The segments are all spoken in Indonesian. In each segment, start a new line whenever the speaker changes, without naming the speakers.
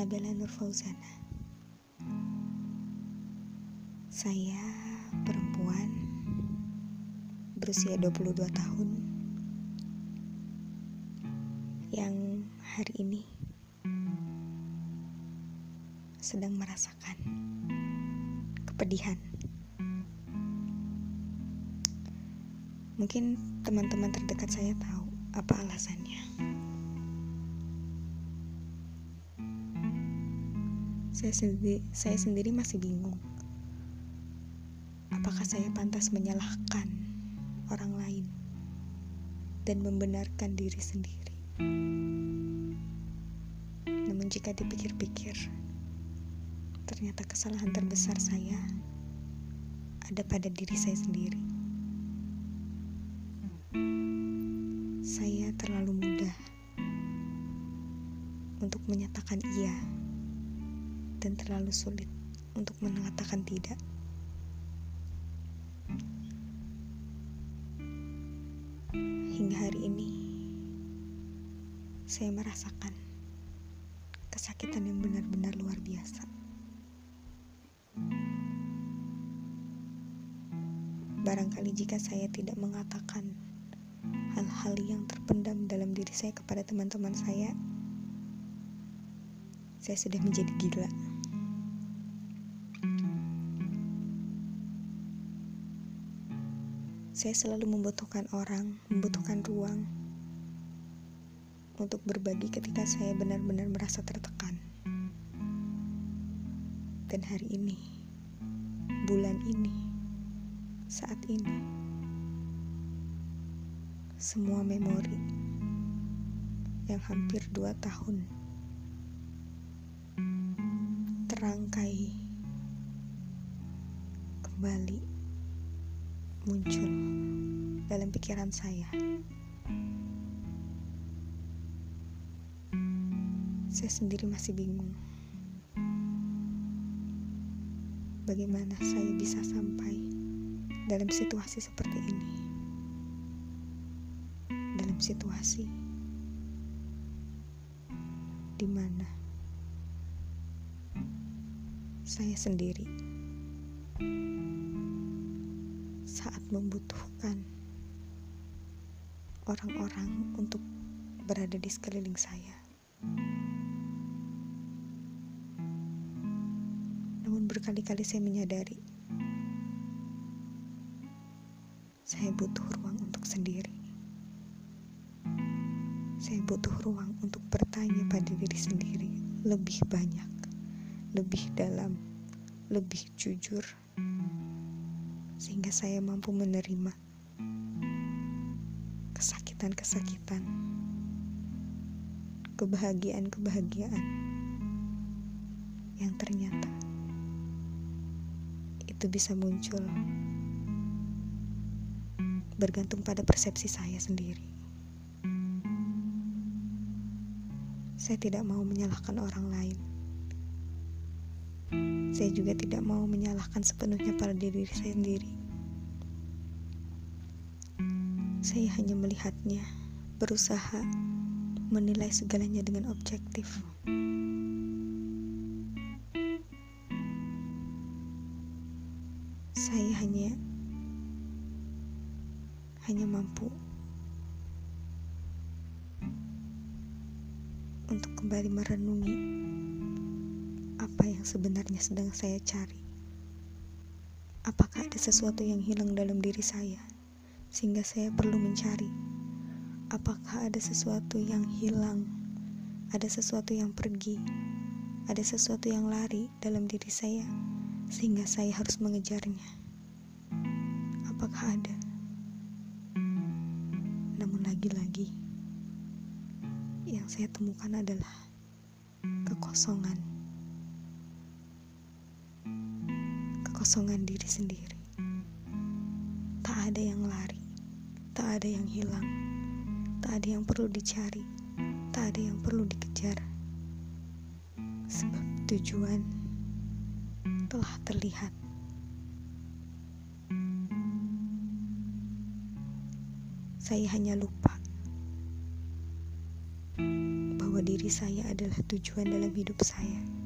Nabila Nur Fauzana Saya perempuan berusia 22 tahun yang hari ini sedang merasakan kepedihan. Mungkin teman-teman terdekat saya tahu apa alasannya. Saya sendiri, saya sendiri masih bingung. Apakah saya pantas menyalahkan orang lain dan membenarkan diri sendiri? Namun jika dipikir-pikir, ternyata kesalahan terbesar saya ada pada diri saya sendiri. Saya terlalu mudah untuk menyatakan iya dan terlalu sulit untuk mengatakan tidak. Hingga hari ini, saya merasakan kesakitan yang benar-benar luar biasa. Barangkali jika saya tidak mengatakan hal-hal yang terpendam dalam diri saya kepada teman-teman saya, saya sudah menjadi gila. Saya selalu membutuhkan orang, membutuhkan ruang untuk berbagi ketika saya benar-benar merasa tertekan. Dan hari ini, bulan ini, saat ini, semua memori yang hampir dua tahun terangkai kembali muncul dalam pikiran saya. Saya sendiri masih bingung. Bagaimana saya bisa sampai dalam situasi seperti ini? Dalam situasi di mana saya sendiri saat membutuhkan orang-orang untuk berada di sekeliling saya. Namun berkali-kali saya menyadari saya butuh ruang untuk sendiri. Saya butuh ruang untuk bertanya pada diri sendiri lebih banyak lebih dalam, lebih jujur, sehingga saya mampu menerima kesakitan-kesakitan, kebahagiaan-kebahagiaan yang ternyata itu bisa muncul bergantung pada persepsi saya sendiri. Saya tidak mau menyalahkan orang lain saya juga tidak mau menyalahkan sepenuhnya pada diri saya sendiri. Saya hanya melihatnya, berusaha menilai segalanya dengan objektif. Saya hanya hanya mampu untuk kembali merenungi apa yang sebenarnya sedang saya cari. Apakah ada sesuatu yang hilang dalam diri saya sehingga saya perlu mencari? Apakah ada sesuatu yang hilang? Ada sesuatu yang pergi? Ada sesuatu yang lari dalam diri saya sehingga saya harus mengejarnya? Apakah ada? Namun lagi-lagi yang saya temukan adalah kekosongan. Kekosongan diri sendiri. Tak ada yang lari, tak ada yang hilang, tak ada yang perlu dicari, tak ada yang perlu dikejar. Sebab tujuan telah terlihat. Saya hanya lupa bahwa diri saya adalah tujuan dalam hidup saya.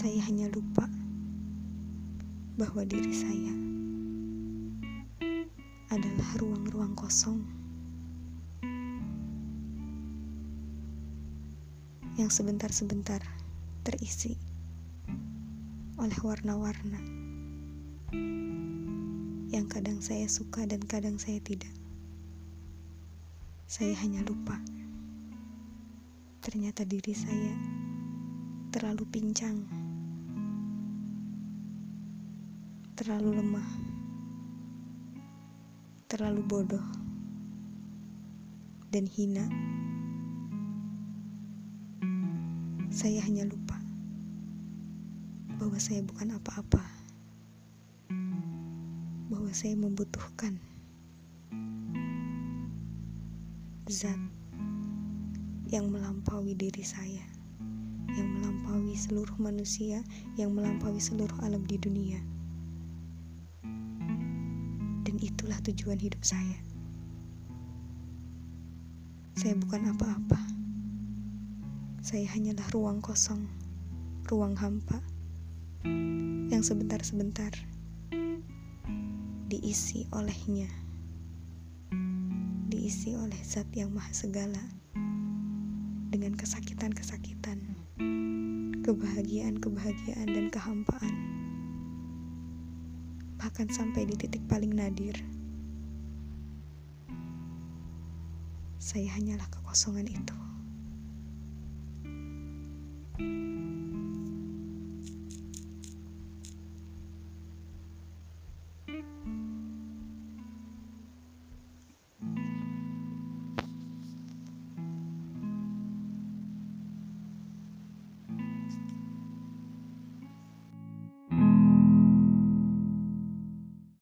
Saya hanya lupa bahwa diri saya adalah ruang-ruang kosong yang sebentar-sebentar terisi oleh warna-warna yang kadang saya suka dan kadang saya tidak. Saya hanya lupa. Ternyata diri saya terlalu pincang, terlalu lemah, terlalu bodoh, dan hina. Saya hanya lupa bahwa saya bukan apa-apa bahwa saya membutuhkan zat yang melampaui diri saya, yang melampaui seluruh manusia, yang melampaui seluruh alam di dunia. Itulah tujuan hidup saya. Saya bukan apa-apa. Saya hanyalah ruang kosong, ruang hampa yang sebentar-sebentar diisi olehnya, diisi oleh zat yang maha segala, dengan kesakitan-kesakitan, kebahagiaan-kebahagiaan, dan kehampaan, bahkan sampai di titik paling nadir. Saya hanyalah kekosongan itu.